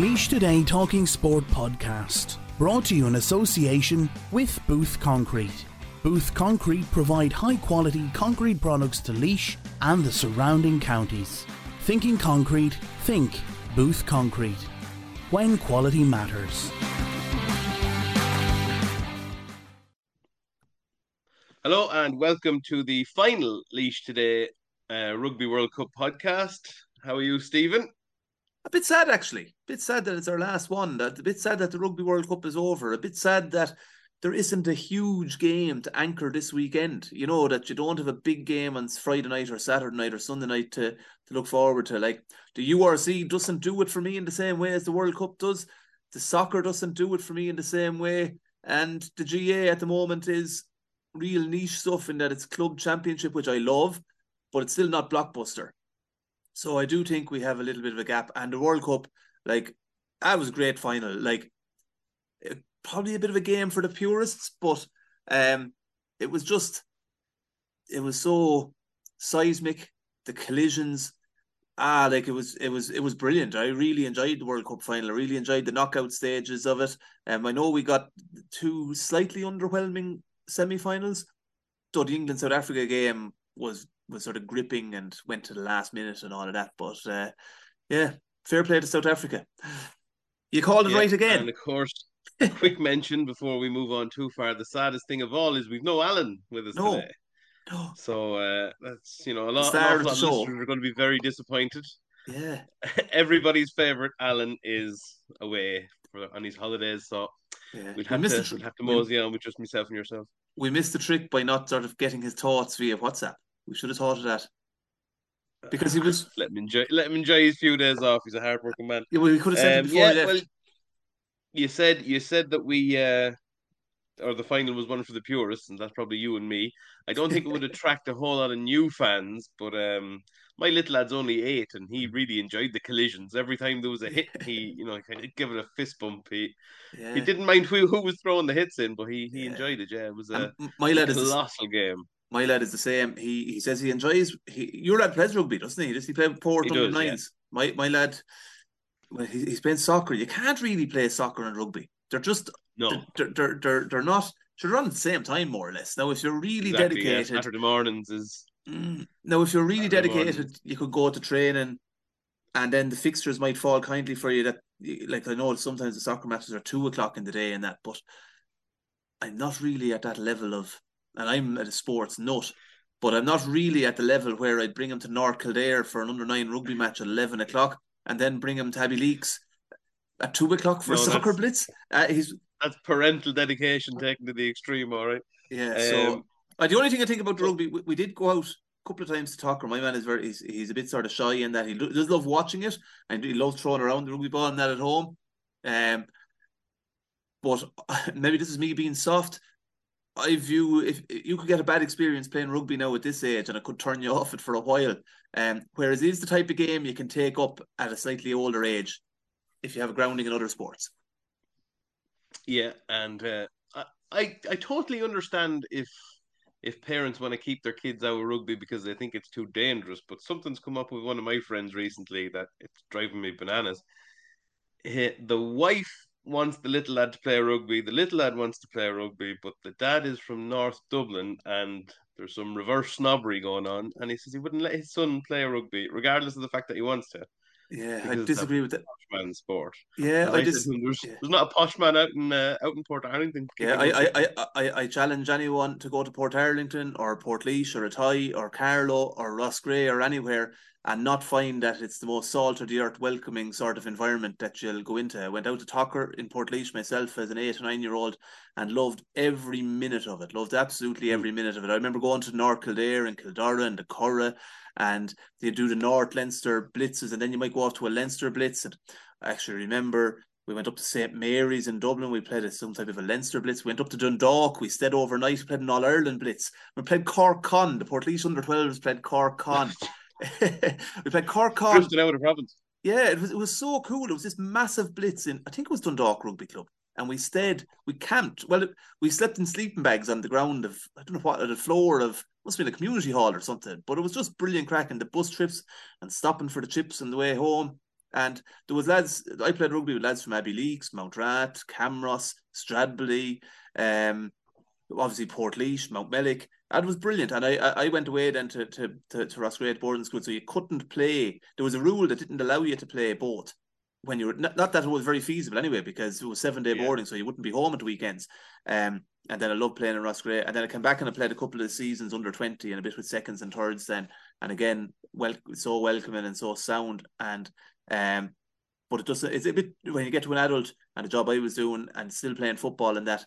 Laois Today Talking Sport podcast, brought to you in association with Booth Concrete. Booth Concrete provide high quality concrete products to Laois and the surrounding counties. Thinking concrete, think Booth Concrete. When quality matters. Hello and welcome to the final Laois Today uh, Rugby World Cup podcast. How are you, Steven? A bit sad, actually. A bit sad that it's our last one. That a bit sad that the Rugby World Cup is over. A bit sad that there isn't a huge game to anchor this weekend. You know that you don't have a big game on Friday night or Saturday night or Sunday night to to look forward to. Like the URC doesn't do it for me in the same way as the World Cup does. The soccer doesn't do it for me in the same way, and the GAA at the moment is real niche stuff in that it's club championship, which I love, but it's still not blockbuster. So I do think we have a little bit of a gap. And the World Cup, like, that was a great final. Like, it, probably a bit of a game for the purists, but um, it was just, it was so seismic. The collisions, ah, like it was, it was, it was brilliant. I really enjoyed the World Cup final. I really enjoyed the knockout stages of it. Um, I know we got two slightly underwhelming semi-finals. The England South Africa game was was sort of gripping and went to the last minute and all of that, but uh, yeah, fair play to South Africa. You called it Yeah, right again. And of course, quick mention before we move on too far. The saddest thing of all is we've no Alan with us No. today. No. So uh, that's you know a lot, an Star awful of lot of listeners are going to be very disappointed. Yeah, Everybody's favorite Alan is away for, on his holidays, so yeah. we'll have missed to we'll have to we- mosey on with just myself and yourself. we missed the trick by not sort of getting his thoughts via WhatsApp. We should have thought of that because he was. Let him enjoy. Let him enjoy his few days off. He's a hardworking man. Yeah, well, we could have said Um, before yeah, well, you said you said that we uh, or the final was one for the purists, and that's probably you and me. I don't think it would attract a whole lot of new fans, but um, my little lad's only eight, and he really enjoyed the collisions. Every time there was a hit, he you know kind of give it a fist bump. He yeah. he didn't mind who, who was throwing the hits in, but he he Yeah. enjoyed it. Yeah, it was a a my lad is the, colossal game. My lad is the same. He he says he enjoys. He, your lad plays rugby, doesn't he? Does he play with Port He does, yeah. My my lad, well, he, he's playing soccer. You can't really play soccer and rugby. They're just No, they're they're they're, they're not. They're on at the same time, more or less. Now, if you're really exactly. Yeah, dedicated, Saturday mornings is Mm, now if you're really Saturday dedicated, mornings. you could go to training, and then the fixtures might fall kindly for you. That like I know sometimes the soccer matches are two o'clock in the day and that, but I'm not really at that level of, and I'm at a sports nut, but I'm not really at the level where I'd bring him to North Kildare for an under nine rugby match at eleven o'clock, and then bring him to Abbeyleix at two o'clock for No, a soccer blitz. Uh, he's that's parental dedication taken to the extreme. All right. yeah. So Um, uh, the only thing I think about but- rugby, we, we did go out a couple of times to talk. My man is very, he's, he's a bit sort of shy in that he lo- does love watching it and he loves throwing around the rugby ball and that at home. Um, but maybe this is me being soft. I view if you could get a bad experience playing rugby now at this age, and it could turn you off it for a while. Um, whereas it is the type of game you can take up at a slightly older age if you have a grounding in other sports. Yeah, and uh, I, I I totally understand if if parents want to keep their kids out of rugby because they think it's too dangerous. But something's come up with one of my friends recently that it's driving me bananas. The wife wants the little lad to play rugby. The little lad wants to play rugby, but the dad is from North Dublin, and there's some reverse snobbery going on. And he says he wouldn't let his son play rugby, regardless of the fact that he wants to. Yeah, I disagree with that. Posh man sport. Yeah, I I to there's, yeah. there's not a posh man out in uh, out in Portarlington. Yeah, I. I, I, I, I challenge anyone to go to Portarlington or Port or Athy or Carlow or Roscrea or anywhere and not find that it's the most salt of the earth welcoming sort of environment that you'll go into. I went out to Tucker in Port myself as an eight or nine year old and loved every minute of it. Loved absolutely hmm. every minute of it. I remember going to North Kildare and Kildara and the Curragh and they do the North Leinster blitzes and then you might go off to a Leinster blitz and I actually remember we went up to St Mary's in Dublin. We played some type of a Leinster blitz. We went up to Dundalk. We stayed overnight. We played an All Ireland blitz. We played Cork Con. The Port under 12s played Cork Con. we played Cork drifting out of province. Yeah, it was it was so cool. It was this massive blitz in I think it was Dundalk Rugby Club. And we stayed, we camped. Well, it, we slept in sleeping bags on the ground of I don't know what, the floor of must have been a community hall or something. But it was just brilliant crack and the bus trips and stopping for the chips on the way home. And there was lads. I played rugby with lads from Abbeyleix, Mountrath, Camross, Stradbally, um, obviously Mount Mountmellick. That was brilliant. And I, I went away then to to to, to Roscrea boarding school, so you couldn't play. There was a rule that didn't allow you to play both when you were not, not that it was very feasible anyway, because it was seven day yeah. boarding, so you wouldn't be home at weekends. Um, and then I loved playing in Ross Roscrea, and then I came back and I played a couple of seasons under twenty and a bit with seconds and thirds then, and again, well, so welcoming and so sound, and um, but it doesn't. It's a bit when you get to an adult and the job I was doing and still playing football and that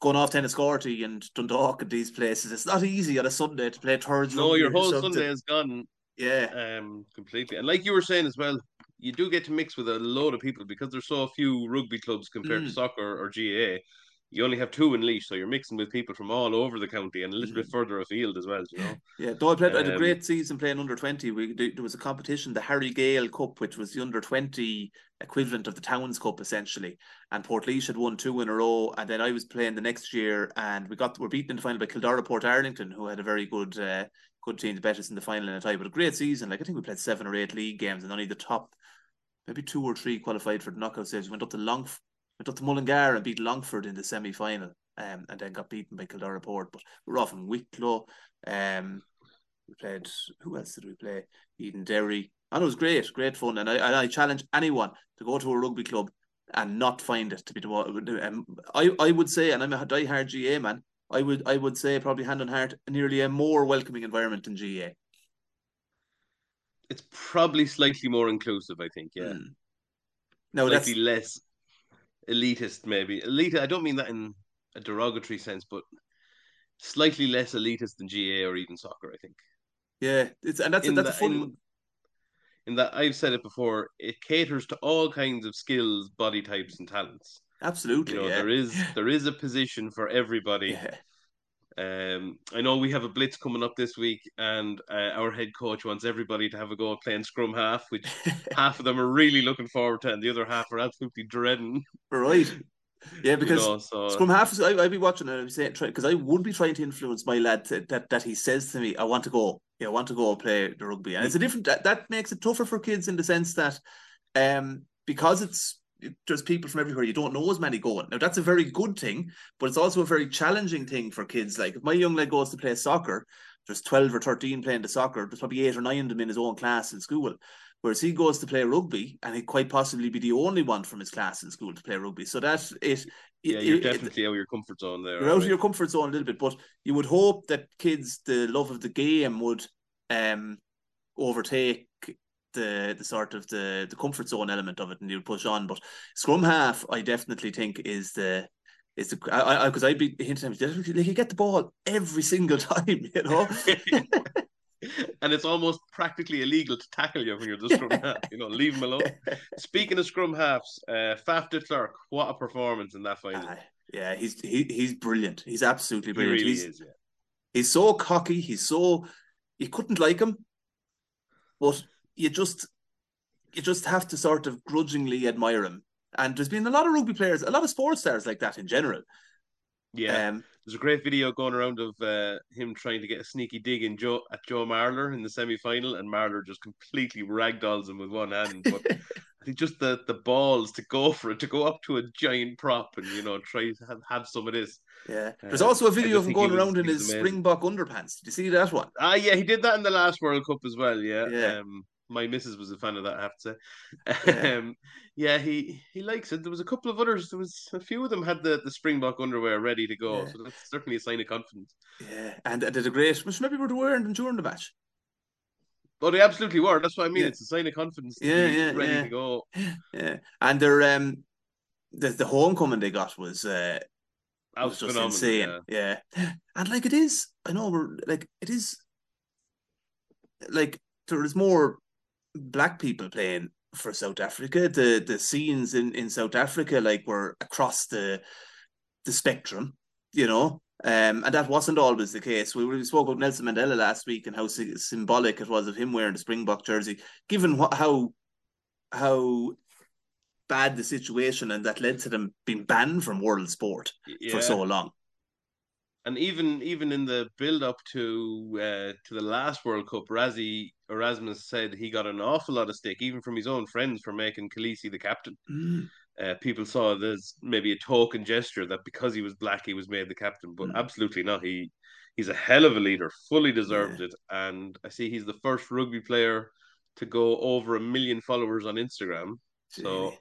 going off to Enniscorthy and Dundalk and these places. It's not easy on a Sunday to play thirds. No, your whole Sunday is gone. Yeah, um, completely. And like you were saying as well, you do get to mix with a load of people because there's so few rugby clubs compared mm. to soccer or GAA you only have two in Laois, so you're mixing with people from all over the county and a little mm. bit further afield as well. You know. Yeah, though I played, um, I had a um, great season playing under twenty. We there was a competition, the Harry Gale Cup, which was the under twenty equivalent of the Towns Cup essentially, and Portlaoise had won two in a row, and then I was playing the next year, and we got we were beaten in the final by Kildare Portarlington, who had a very good. Uh, good team, the betters in the final in a tie, but a great season. Like I think we played seven or eight league games, and only the top, maybe two or three qualified for the knockout stage. We went up to Long, went up to Mullingar and beat Longford in the semi final um, and then got beaten by Kildare Port. But we are off in Wicklow. Um, we played. Who else did we play? Edenderry. And it was great, great fun. And I, I challenge anyone to go to a rugby club and not find it to be the um, I I would say, and I'm a die-hard GAA man. I would I would say probably hand on heart, nearly a more welcoming environment than GAA. It's probably slightly more inclusive, I think. Yeah. Mm. No, slightly that's less elitist, maybe elite. I don't mean that in a derogatory sense, but slightly less elitist than GAA or even soccer, I think. Yeah, it's and that's in a, that's a fun in, in that I've said it before, it caters to all kinds of skills, body types, and talents. Absolutely, you know, yeah. there is there is a position for everybody. Yeah. Um, I know we have a blitz coming up this week, and uh, our head coach wants everybody to have a go at playing scrum half, which half of them are really looking forward to, and the other half are absolutely dreading. Right. Yeah, because you know, so... scrum half. I, I'd be watching it. Be saying because I would be trying to influence my lad to, that that he says to me, "I want to go. Yeah, I want to go play the rugby." And it's a different. That, that makes it tougher for kids in the sense that, um, because it's there's people from everywhere. You don't know as many going. Now that's a very good thing, but it's also a very challenging thing for kids. Like if my young lad goes to play soccer, there's twelve or thirteen playing the soccer. There's probably eight or nine of them in his own class in school. Whereas he goes to play rugby, and he'd quite possibly be the only one from his class in school to play rugby. So that it, yeah, you're it, definitely it, out of your comfort zone there. You're out of your comfort zone a little bit, but you would hope that kids, the love of the game, would um overtake the the sort of the the comfort zone element of it, and you push on. But scrum half, I definitely think is the is the I because I'd be hinting like you get the ball every single time, you know. and it's almost practically illegal to tackle you when you're the scrum half. You know, leave him alone. Speaking of scrum halves, uh, Faf de Klerk, what a performance in that final! Uh, yeah, he's he, he's brilliant. He's absolutely brilliant. He really he's, is. Yeah. He's so cocky. He's so you couldn't like him, but you just you just have to sort of grudgingly admire him. And there's been a lot of rugby players, a lot of sports stars like that in general. Yeah. Um, there's a great video going around of uh, him trying to get a sneaky dig in Joe at Joe Marler in the semi final, and Marler just completely ragdolls him with one hand. But I think just the, the balls to go for it, to go up to a giant prop and you know try to have, have some of this. Yeah, there's uh, also a video of him going was, around in his amazing. Springbok underpants. Did you see that one? Ah, yeah, he did that in the last World Cup as well. Yeah, yeah. Um, my missus was a fan of that. I have to say, yeah. um, yeah, he he likes it. There was a couple of others. There was a few of them had the, the Springbok underwear ready to go, yeah. so that's certainly a sign of confidence. Yeah, and they did a great. Which maybe were wearing them during the match. Oh, they absolutely were. That's what I mean. Yeah. It's a sign of confidence. Yeah, yeah, ready yeah. to go. Yeah, and their um, the the homecoming they got was uh, was, was just insane. Yeah. yeah, and like it is. I know we're like it is. Like there is more black people playing for South Africa. The the scenes in, in South Africa like were across the the spectrum, you know. Um, and that wasn't always the case. We, we spoke about Nelson Mandela last week and how symbolic it was of him wearing the Springbok jersey, given what, how how bad the situation and that led to them being banned from world sport yeah. for so long. And even even in the build up to uh, to the last World Cup, Rassie Erasmus said he got an awful lot of stick, even from his own friends, for making Kolisi the captain. Mm. Uh, people saw as maybe a token gesture that because he was black, he was made the captain, but Mm. absolutely not. He he's a hell of a leader, fully deserved Yeah. it, and I see he's the first rugby player to go over a million followers on Instagram. So,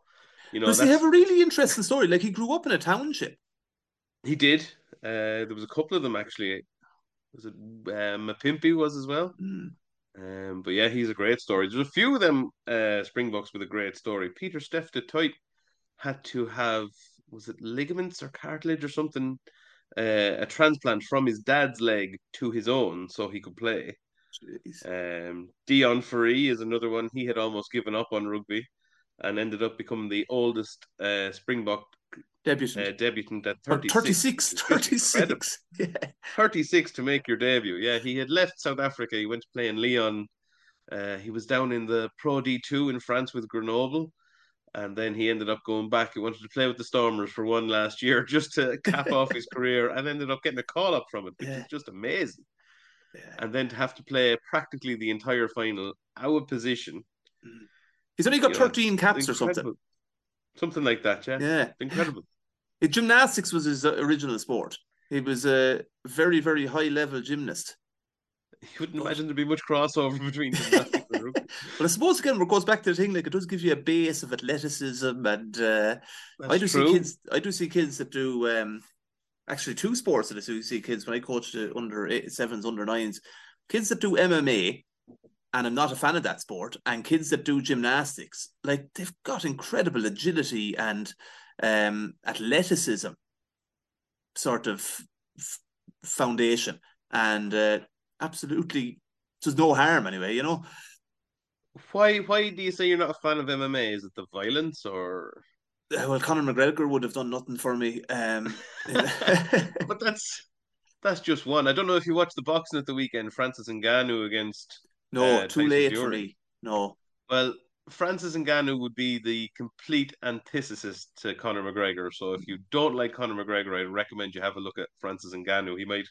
you know, Does he have a really interesting story? Like he grew up in a township. He did. Uh, there was a couple of them actually. Was it uh, Mapimpi was as well? Mm. Um, but yeah, he's a great story. There's a few of them uh, Springboks with a great story. Pieter-Steph du Toit had to have was it ligaments or cartilage or something, uh, a transplant from his dad's leg to his own so he could play. Jeez. Um, Deon Fourie is another one. He had almost given up on rugby and ended up becoming the oldest uh, Springbok Debutant. uh, debutant at Or 36. 36, which is incredible. 36. Yeah. 36 to make your debut. Yeah, he had left South Africa. He went to play in Lyon. Uh, he was down in the Pro D2 in France with Grenoble. And then he ended up going back. He wanted to play with the Stormers for one last year just to cap off his career and ended up getting a call up from it, which Yeah. is just amazing. Yeah. And then to have to play practically the entire final, our position. He's only got you know, 13 caps or something. Something like that, yeah. Yeah. Incredible. Uh, Gymnastics was his uh, original sport. He was a very, very high level gymnast. You wouldn't imagine there'd be much crossover between gymnastics and rugby. But I suppose again, it goes back to the thing like it does give you a base of athleticism, and uh, I do true. see kids. I do see kids that do um, actually two sports that I do see kids when I coach the under eight, sevens, under nines, kids that do MMA, and I'm not a fan of that sport, and kids that do gymnastics. Like they've got incredible agility and um, athleticism, sort of f- foundation, and uh, absolutely there's no harm anyway. You know. Why why do you say you're not a fan of MMA? Is it the violence or Uh, Well, Conor McGregor would have done nothing for me. Um, but that's that's just one. I don't know if you watched the boxing at the weekend, Francis Ngannou against no, Uh, too late for me. No, well, Francis Ngannou would be the complete antithesis to Conor McGregor. So if you don't like Conor McGregor, I'd recommend you have a look at Francis Ngannou. He might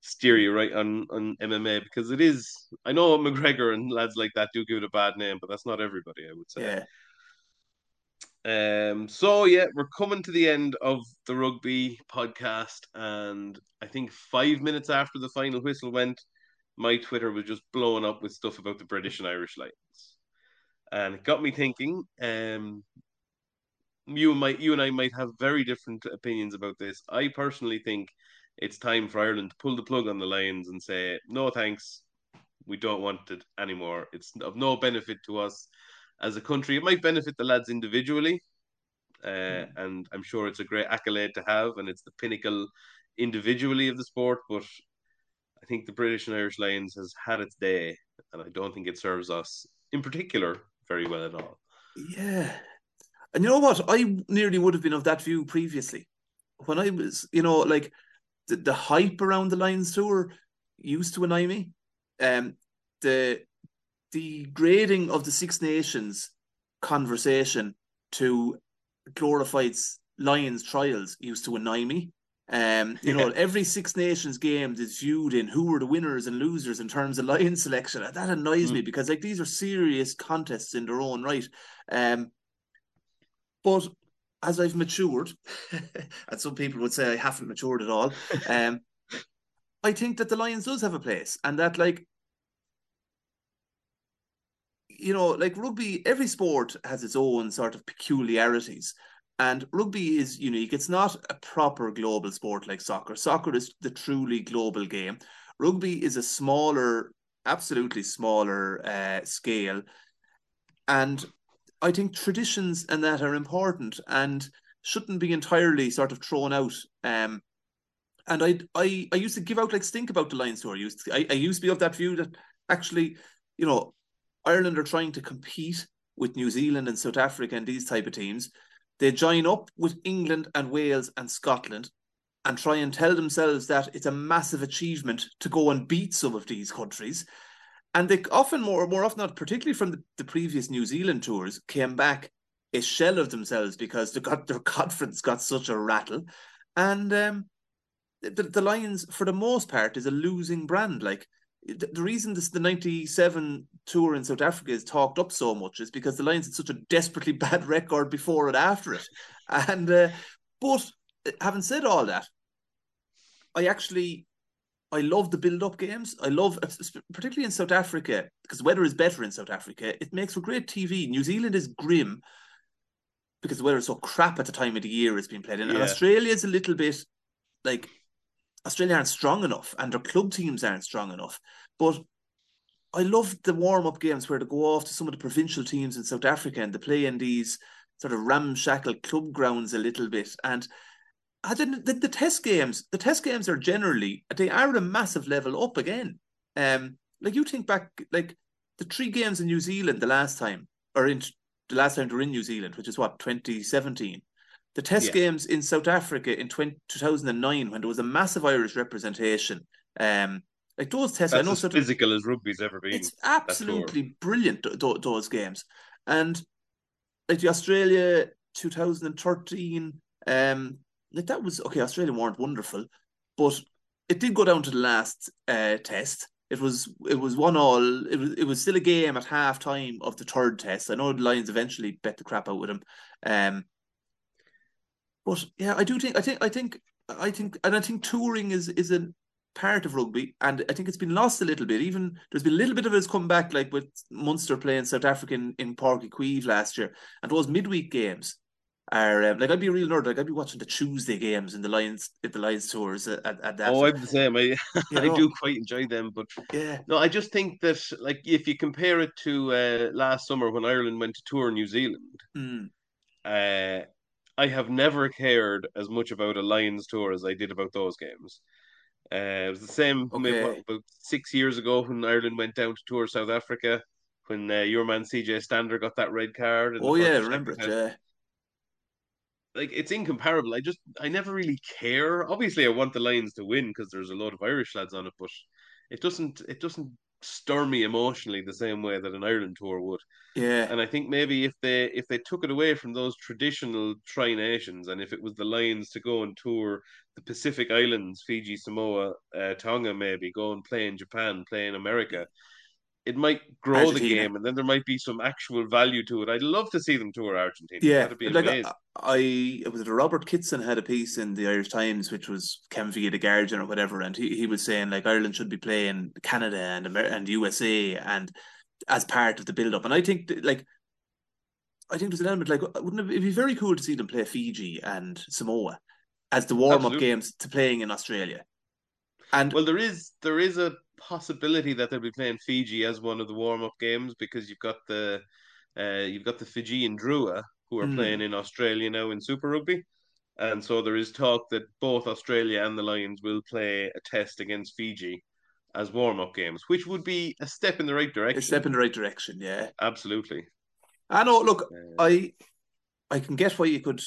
steer you right on on MMA because it is. I know McGregor and lads like that do give it a bad name, but that's not everybody. I would say. yeah, Um, so yeah, we're coming to the end of the rugby podcast, and I think five minutes after the final whistle went, my Twitter was just blowing up with stuff about the British and Irish Lions, and it got me thinking. Um, you might, you and I might have very different opinions about this. I personally think it's time for Ireland to pull the plug on the Lions and say no thanks, we don't want it anymore. It's of no benefit to us as a country. It might benefit the lads individually, uh, and I'm sure it's a great accolade to have, and it's the pinnacle individually of the sport. But think the British and Irish Lions has had its day, and I don't think it serves us in particular very well at all. yeah. And you know what? I nearly would have been of that view previously. When I was, you know, like the, the hype around the Lions tour used to annoy me. Um, the the grading of the Six Nations conversation to glorified Lions trials used to annoy me. Um, you know, every Six Nations game is viewed in who were the winners and losers in terms of Lion selection. And that annoys me because like these are serious contests in their own right. Um, but as I've matured, and some people would say I haven't matured at all, um, I think that the Lions does have a place, and that like you know, like rugby, every sport has its own sort of peculiarities. And rugby is unique. It's not a proper global sport like soccer. Soccer is the truly global game. Rugby is a smaller, absolutely smaller uh, scale. And I think traditions and that are important and shouldn't be entirely sort of thrown out. Um, and I, I, I used to give out like stink about the Lions tour. I used, to, I, I used to be of that view that actually, you know, Ireland are trying to compete with New Zealand and South Africa and these type of teams. They join up with England and Wales and Scotland and try and tell themselves that it's a massive achievement to go and beat some of these countries. And they often more more often not, particularly from the, the previous New Zealand tours, came back a shell of themselves because they got their confidence got such a rattle. And um, the, the Lions, for the most part, is a losing brand. Like the, the reason this the '97 tour in South Africa is talked up so much is because the Lions had such a desperately bad record before and after it. And uh, but having said all that, I actually I love the build-up games. I love, particularly in South Africa, because the weather is better in South Africa. It makes for great TV. New Zealand is grim because the weather is so crap at the time of the year it's been played in. Yeah. And Australia is a little bit like Australia aren't strong enough, and their club teams aren't strong enough. But I love the warm-up games where they go off to some of the provincial teams in South Africa and they play in these sort of ramshackle club grounds a little bit and I didn't the, the test games. The test games are generally they are a massive level up again. Um, like you think back, like the three games in New Zealand the last time, or in the last time they were in New Zealand, which is what 2017. The test yeah. games in South Africa in 20, 2009 when there was a massive Irish representation. Um, like those tests, That's I know as physical as rugby's ever been. It's absolutely brilliant. Th- those games, and like the Australia 2013, um, like that was okay. Australia weren't wonderful, but it did go down to the last uh, test. It was it was one all. It was it was still a game at half time of the third test. I know the Lions eventually bet the crap out with them. Um, but yeah, I do think I think I think I think and I think touring is is a part of rugby, and I think it's been lost a little bit. Even there's been a little bit of it has come back, like with Munster playing South African in Páirc Uí Chaoimh last year, and those midweek games are um, like I'd be a real nerd. Like I'd be watching the Tuesday games in the Lions at the Lions tours at, at that. Oh, I'm the same. I I do quite enjoy them, but yeah, no, I just think that like if you compare it to uh, last summer when Ireland went to tour New Zealand, mm. uh, I have never cared as much about a Lions tour as I did about those games. Uh, it was the same okay. maybe, about six years ago when Ireland went down to tour South Africa when uh, your man CJ Stander got that red card. Oh yeah, remember it? Yeah like it's incomparable. I just I never really care. Obviously, I want the Lions to win because there's a lot of Irish lads on it, but it doesn't it doesn't stir me emotionally the same way that an Ireland tour would. Yeah. And I think maybe if they if they took it away from those traditional tri nations and if it was the Lions to go and tour the Pacific Islands, Fiji, Samoa, uh, Tonga, maybe go and play in Japan, play in America, it might grow Argentina. the game, and then there might be some actual value to it. I'd love to see them tour Argentina. Yeah, like I, uh, I, it was Robert Kitson had a piece in the Irish Times, which was Kevin via the Guardian or whatever, and he, he was saying like Ireland should be playing Canada and Amer- and USA and as part of the build up. And I think like I think there's an element like wouldn't it, be very cool to see them play Fiji and Samoa as the warm up games to playing in Australia. And well, there is there is a possibility that they'll be playing Fiji as one of the warm up games because you've got the uh, you've got the Fijian Drua who are mm. playing in Australia now in Super Rugby. And so there is talk that both Australia and the Lions will play a test against Fiji as warm up games, which would be a step in the right direction. A step in the right direction, yeah. Absolutely. I know, look, uh, I I can get why you could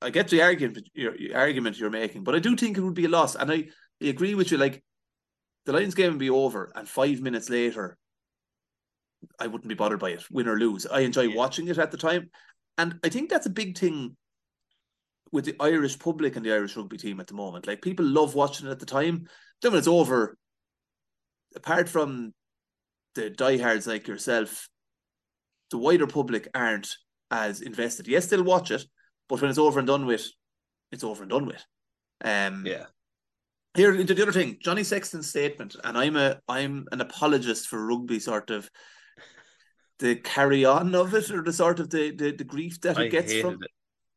I get the argument your, your argument you're making, but I do think it would be a loss. And I, I agree with you, like the Lions game would be over, and five minutes later, I wouldn't be bothered by it, win or lose. I enjoy yeah. watching it at the time, and I think that's a big thing with the Irish public and the Irish rugby team at the moment. Like people love watching it at the time. Then when it's over, apart from the diehards like yourself, the wider public aren't as invested. Yes, they'll watch it, but when it's over and done with, it's over and done with. Um, yeah. Here, into the other thing, Johnny Sexton's statement, and I'm a I'm an apologist for rugby, sort of the carry on of it, or the sort of the the, the grief that it gets from. It.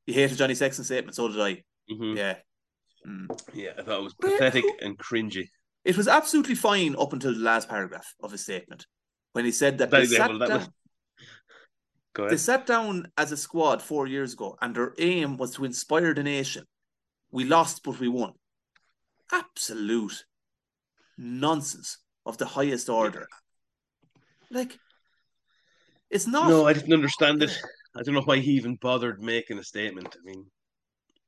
You hated Johnny Sexton's statement, so did I. Mm-hmm. Yeah, mm. yeah, I thought it was pathetic and cringy. It was absolutely fine up until the last paragraph of his statement, when he said that, they, sat well, that down, was... they sat down as a squad four years ago, and their aim was to inspire the nation. We lost, but we won absolute nonsense of the highest order. Like, it's not. No, I didn't understand it. I don't know why he even bothered making a statement. I mean,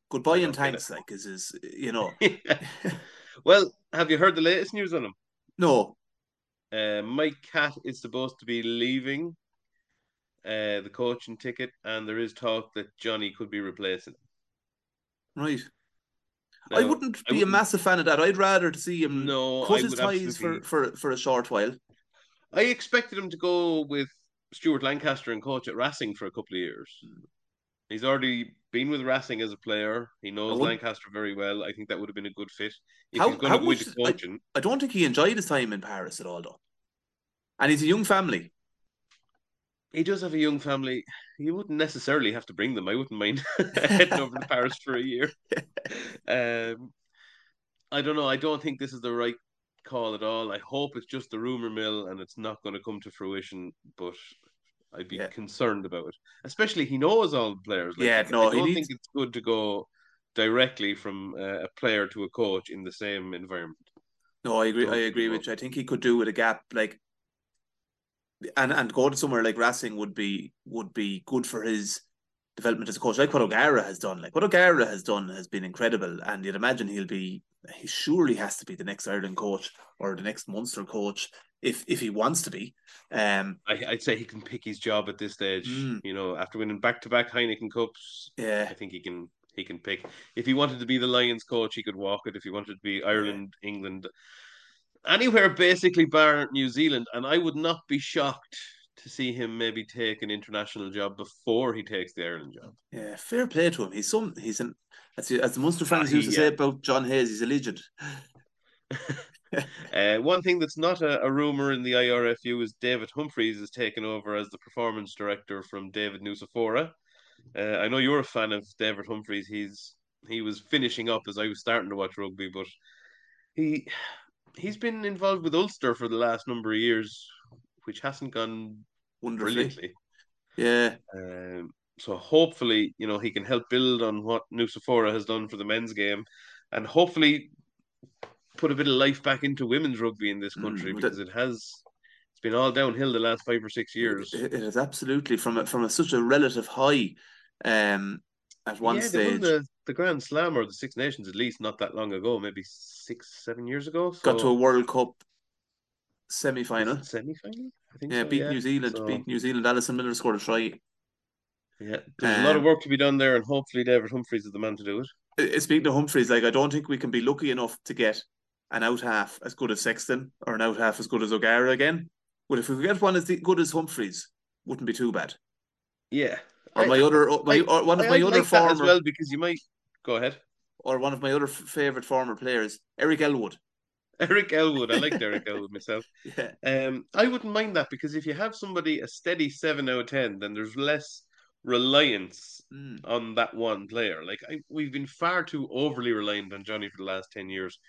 goodbye and thanks, like, is is you know. well, have you heard the latest news on him? No. Uh, Mike Catt is supposed to be leaving uh, the coaching ticket, and there is talk that Johnny could be replacing him. Right. Now, I wouldn't be I wouldn't, a massive fan of that. I'd rather to see him no, cut his ties for, for, for a short while. I expected him to go with Stuart Lancaster and coach at Racing for a couple of years. He's already been with Racing as a player. He knows Lancaster very well. I think that would have been a good fit. If how, he's going how to much, coaching, I, I, don't think he enjoyed his time in Paris at all, though. And he's a young family. He does have a young family. He wouldn't necessarily have to bring them. I wouldn't mind heading over to Paris for a year. Um, I don't know. I don't think this is the right call at all. I hope it's just the rumor mill and it's not going to come to fruition. But I'd be yeah. concerned about it, especially he knows all the players. Like, yeah, no, I don't think it's good to go directly from uh, a player to a coach in the same environment. No, I agree. I agree with you. I think he could do with a gap like, and and go to somewhere like Racing would be would be good for his development as a coach, like what O'Gara has done. Like what O'Gara has done has been incredible, and you'd imagine he'll be. He surely has to be the next Ireland coach or the next Munster coach if if he wants to be. Um, I, would say he can pick his job at this stage. Mm. You know, after winning back to back Heineken Cups, yeah, I think he can he can pick. If he wanted to be the Lions coach, he could walk it. If he wanted to be Ireland, yeah. England, anywhere basically bar New Zealand, and I would not be shocked to see him maybe take an international job before he takes the Ireland job. Yeah, fair play to him. He's some he's an as, as the Munster fans used to yeah. say about John Hayes, he's a legend. uh, one thing that's not a, a rumor in the IRFU is David Humphreys is taken over as the performance director from David Nucifora. Uh, I know you're a fan of David Humphreys. He's he was finishing up as I was starting to watch rugby, but he he's been involved with Ulster for the last number of years, which hasn't gone Wonderfully. Yeah. Um, so hopefully, you know, he can help build on what Nucifora has done for the men's game, and hopefully put a bit of life back into women's rugby in this mm, country mm, because that, it has it's been all downhill the last five or six years. It, it is absolutely from a, from a, such a relative high. Um, at one yeah, stage, the, the Grand Slam or the Six Nations at least not that long ago, maybe six seven years ago. So... Got to a World Cup semi final. Semi final, Yeah, so, beat yeah. New Zealand. So... Beat New Zealand. Alison Miller scored a try. Yeah, there's um, a lot of um, work to be done there, and hopefully David Humphreys is the man to do it. Speaking of Humphreys, like I don't think we can be lucky enough to get an out half as good as Sexton or an out half as good as O'Gara again. But if we get one as good as Humphreys, wouldn't be too bad. Yeah. Or my I, other, my I, or one of I, my other like former as well because you might go ahead. Or one of my other favorite former players, Eric Elwood. Eric Elwood, I like Eric Elwood myself. Yeah. Um, I wouldn't mind that because if you have somebody a steady seven out of ten, then there's less reliance mm. on that one player. Like I, we've been far too overly reliant on Johnny for the last ten years.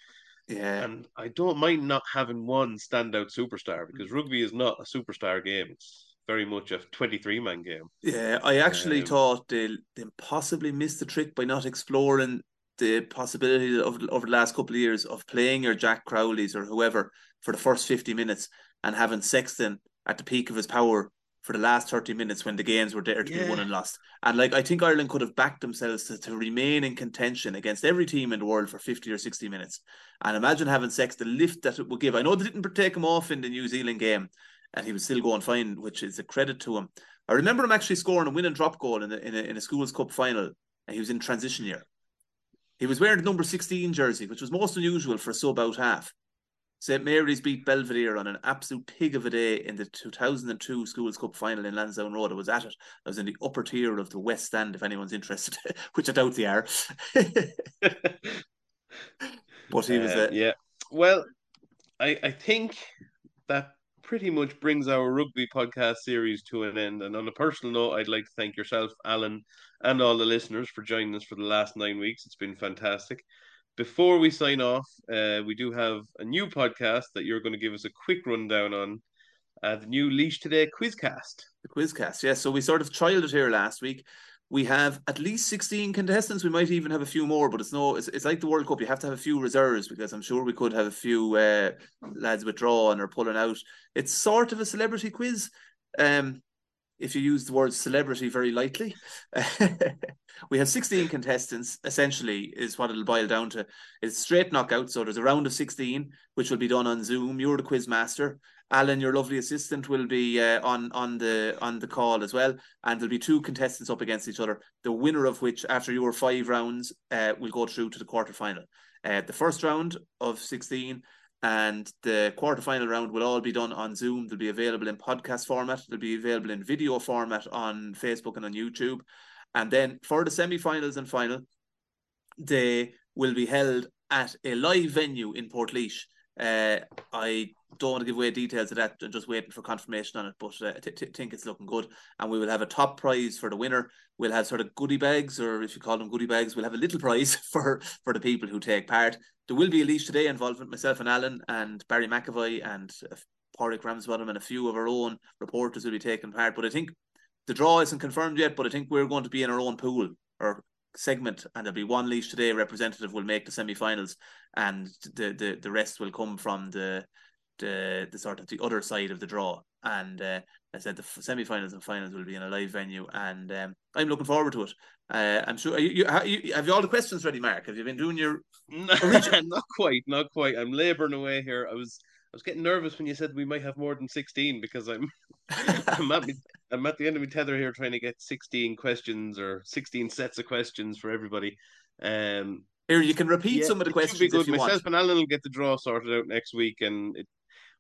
Yeah. And I don't mind not having one standout superstar because rugby is not a superstar game. It's very much a 23 man game. Yeah, I actually um, thought they, they possibly missed the trick by not exploring the possibility of over the last couple of years of playing your Jack Crowleys or whoever for the first 50 minutes and having Sexton at the peak of his power for the last 30 minutes when the games were there to yeah. be won and lost. And like I think Ireland could have backed themselves to, to remain in contention against every team in the world for 50 or 60 minutes. And imagine having Sex the lift that it would give. I know they didn't take him off in the New Zealand game and he was still going fine, which is a credit to him. I remember him actually scoring a win and drop goal in a, in a, in a schools cup final and he was in transition year. He was wearing the number 16 jersey, which was most unusual for a sub out half. St Mary's beat Belvedere on an absolute pig of a day in the 2002 Schools Cup final in Lansdowne Road. I was at it. I was in the upper tier of the West Stand, if anyone's interested, which I doubt they are. but he was uh, there. Yeah. Well, I, I think that pretty much brings our rugby podcast series to an end. And on a personal note, I'd like to thank yourself, Alan, and all the listeners for joining us for the last nine weeks. It's been fantastic before we sign off, uh, we do have a new podcast that you're going to give us a quick rundown on. Uh, the new Laois Today Quizcast. The Quizcast, yes. So we sort of trialed it here last week. We have at least 16 contestants. We might even have a few more, but it's no, it's, it's like the World Cup. You have to have a few reserves because I'm sure we could have a few uh, lads withdrawing or pulling out. It's sort of a celebrity quiz. Um, if you use the word celebrity very lightly. we have 16 contestants, essentially, is what it'll boil down to. It's straight knockout. So there's a round of 16, which will be done on Zoom. You're the quiz master. Alan, your lovely assistant, will be uh, on on the on the call as well, and there'll be two contestants up against each other. The winner of which, after your five rounds, uh, will go through to the quarter final. Uh, the first round of sixteen and the quarter-final round will all be done on Zoom. They'll be available in podcast format. They'll be available in video format on Facebook and on YouTube. And then for the semi-finals and final, they will be held at a live venue in Portlaoise. Uh, I don't want to give away details of that. I'm just waiting for confirmation on it, but uh, think it's looking good. And we will have a top prize for the winner. We'll have sort of goodie bags, or if you call them goodie bags, we'll have a little prize for for the people who take part. There will be a Laois Today involving myself and Alan and Barry McAvoy and uh, Pádraig Ramsbottom and a few of our own reporters will be taking part. But I think the draw isn't confirmed yet, but I think we're going to be in our own pool or segment, and there'll be one Laois Today representative will make the semi-finals, and the the the rest will come from the the the sort of the other side of the draw. And uh, I said the semi-finals and finals will be in a live venue, and um, I'm looking forward to it. Uh, I'm sure. You, you, you, have you all the questions ready, Mark? Have you been doing your? not quite, not quite. I'm labouring away here. I was I was getting nervous when you said we might have more than 16 because I'm I'm, at I'm at the end of my tether here trying to get 16 questions or 16 sets of questions for everybody. Um, here you can repeat yeah, some of the questions. Be good. Myself want. and Alan will get the draw sorted out next week, and it,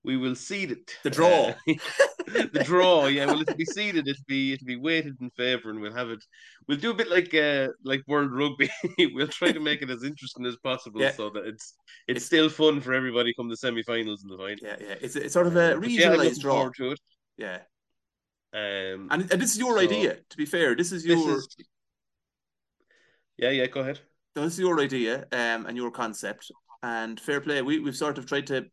we will seed it. The draw. Uh, the draw, yeah. Well, it'll be seeded. It'll be it'll be weighted in favour, and we'll have it. We'll do a bit like uh like World Rugby. we'll try to make it as interesting as possible, yeah. so that it's, it's, it's still fun for everybody come the semi-finals and the final. Yeah, yeah. It's, it's sort of a regionalised yeah, draw. To it. Yeah. Um, and, and this is your so, idea. To be fair, this is your. This is... Yeah, yeah. Go ahead. this is your idea, um, and your concept, and fair play. We we've sort of tried to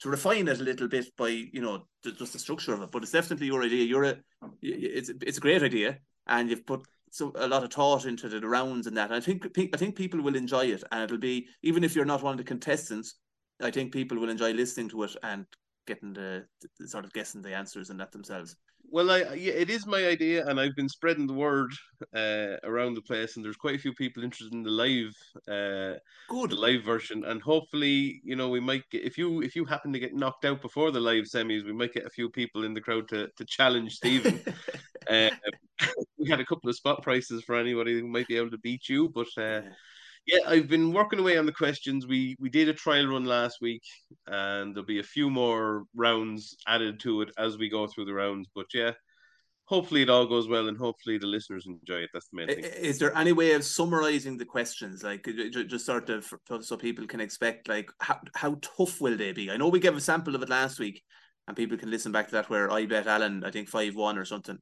to refine it a little bit by you know just the structure of it. But it's definitely your idea. You're a it's it's a great idea, and you've put so a lot of thought into the rounds and that. And I think I think people will enjoy it, and it'll be even if you're not one of the contestants. I think people will enjoy listening to it and getting the, the sort of guessing the answers and that themselves. Well, I yeah, it is my idea, and I've been spreading the word uh, around the place, and there's quite a few people interested in the live, uh, good the live version, and hopefully, you know, we might get if you if you happen to get knocked out before the live semis, we might get a few people in the crowd to to challenge Steven. uh, we had a couple of spot prices for anybody who might be able to beat you, but uh, yeah, I've been working away on the questions. We we did a trial run last week, and there'll be a few more rounds added to it as we go through the rounds. But yeah, hopefully it all goes well, and hopefully the listeners enjoy it. That's the main thing. Is there any way of summarizing the questions, like just sort of so people can expect, like how how tough will they be? I know we gave a sample of it last week, and people can listen back to that where I bet Alan, I think five one or something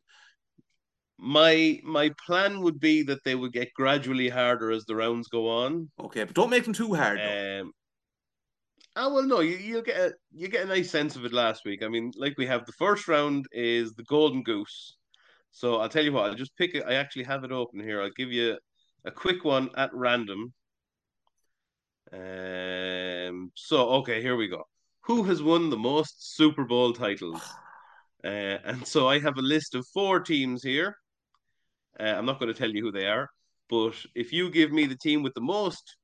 my my plan would be that they would get gradually harder as the rounds go on. Okay, but don't make them too hard. Um, oh well, no, you you get a you get a nice sense of it last week. I mean, like we have the first round is the golden goose. So I'll tell you what, I'll just pick it. I actually have it open here. I'll give you a quick one at random. Um. So okay, here we go. Who has won the most Super Bowl titles? Uh, and so I have a list of four teams here. Uh, I'm not going to tell you who they are, but if you give me the team with the most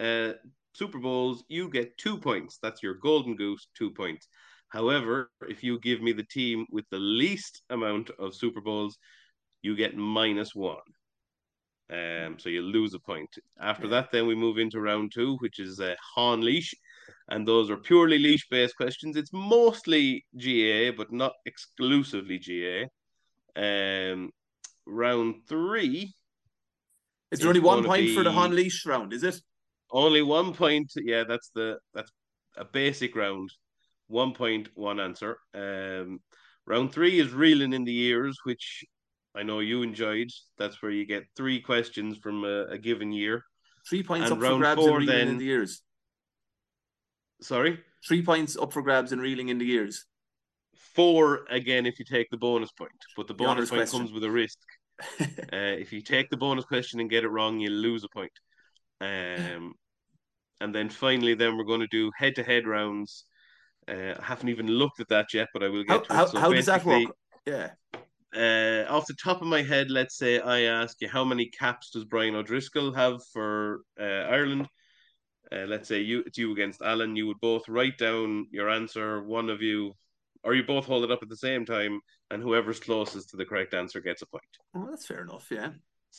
uh, Super Bowls, you get two points. That's your golden goose, two points. However, if you give me the team with the least amount of Super Bowls, you get minus one. Um, so you lose a point. After that, then we move into round two, which is uh, Han Laois. and those are purely Laois based questions. It's mostly GAA, but not exclusively GAA. Um, round three. Is there only one point for the Laois round? Is it? Only one point. Yeah, that's the that's a basic round. One point, one answer. Um, round three is reeling in the ears, which I know you enjoyed. That's where you get three questions from a, a given year. Three points and up for grabs four, and reeling then, in the ears. Sorry. Three points up for grabs and reeling in the ears four again if you take the bonus point, but the bonus point question. comes with a risk. Uh, if you take the bonus question and get it wrong, you lose a point. Um, and then finally, then we're going to do head-to-head rounds. Uh, I haven't even looked at that yet, but I will get how, to it. So how does that work? Yeah. Uh, off the top of my head, let's say I ask you how many caps does Brian O'Driscoll have for uh, Ireland? Uh, let's say you it's you against Alan. You would both write down your answer. One of you or you both hold it up at the same time, and whoever's closest to the correct answer gets a point. Oh, that's fair enough. Yeah.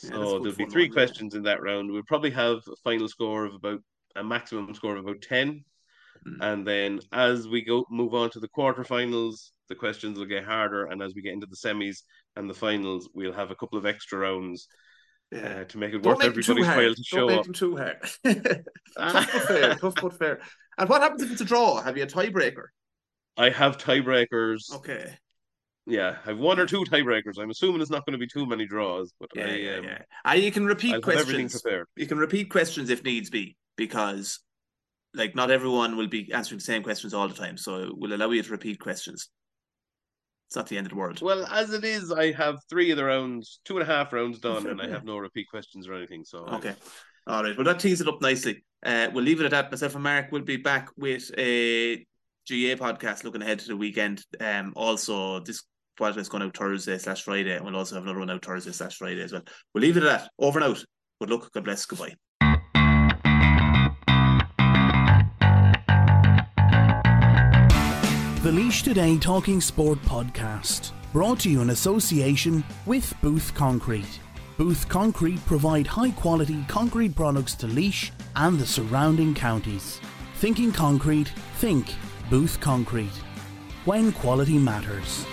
Yeah, so there'll be three one, questions yeah. in that round. We'll probably have a final score of about a maximum score of about ten, mm. and then as we go move on to the quarterfinals, the questions will get harder, and as we get into the semis and the finals, we'll have a couple of extra rounds. Yeah. Uh, to make it Don't worth make everybody's while to show Don't make up. them too hard. tough but fair. Tough but fair. And what happens if it's a draw? Have you a tiebreaker? I have tiebreakers. Okay. Yeah, I've one or two tiebreakers. I'm assuming it's not going to be too many draws, but yeah, I, yeah, um, yeah. Uh, you can repeat I'll questions. You can repeat questions if needs be because, like, not everyone will be answering the same questions all the time. So we'll allow you to repeat questions. It's not the end of the world. Well, as it is, I have three of the rounds, two and a half rounds done, and I have no repeat questions or anything. So okay, all right. Well, that tees it up nicely. Uh, we'll leave it at that. Myself and Mark will be back with a GAA podcast looking ahead to the weekend. Um, also this podcast going out Thursday slash Friday, and we'll also have another one out Thursday slash Friday as well. We'll leave it at that. Over and out. Good luck. God bless. Goodbye. The Laois Today Talking Sport podcast, brought to you in association with Booth Concrete. Booth Concrete provide high quality concrete products to Laois and the surrounding counties. Thinking concrete, think Booth Concrete. When quality matters.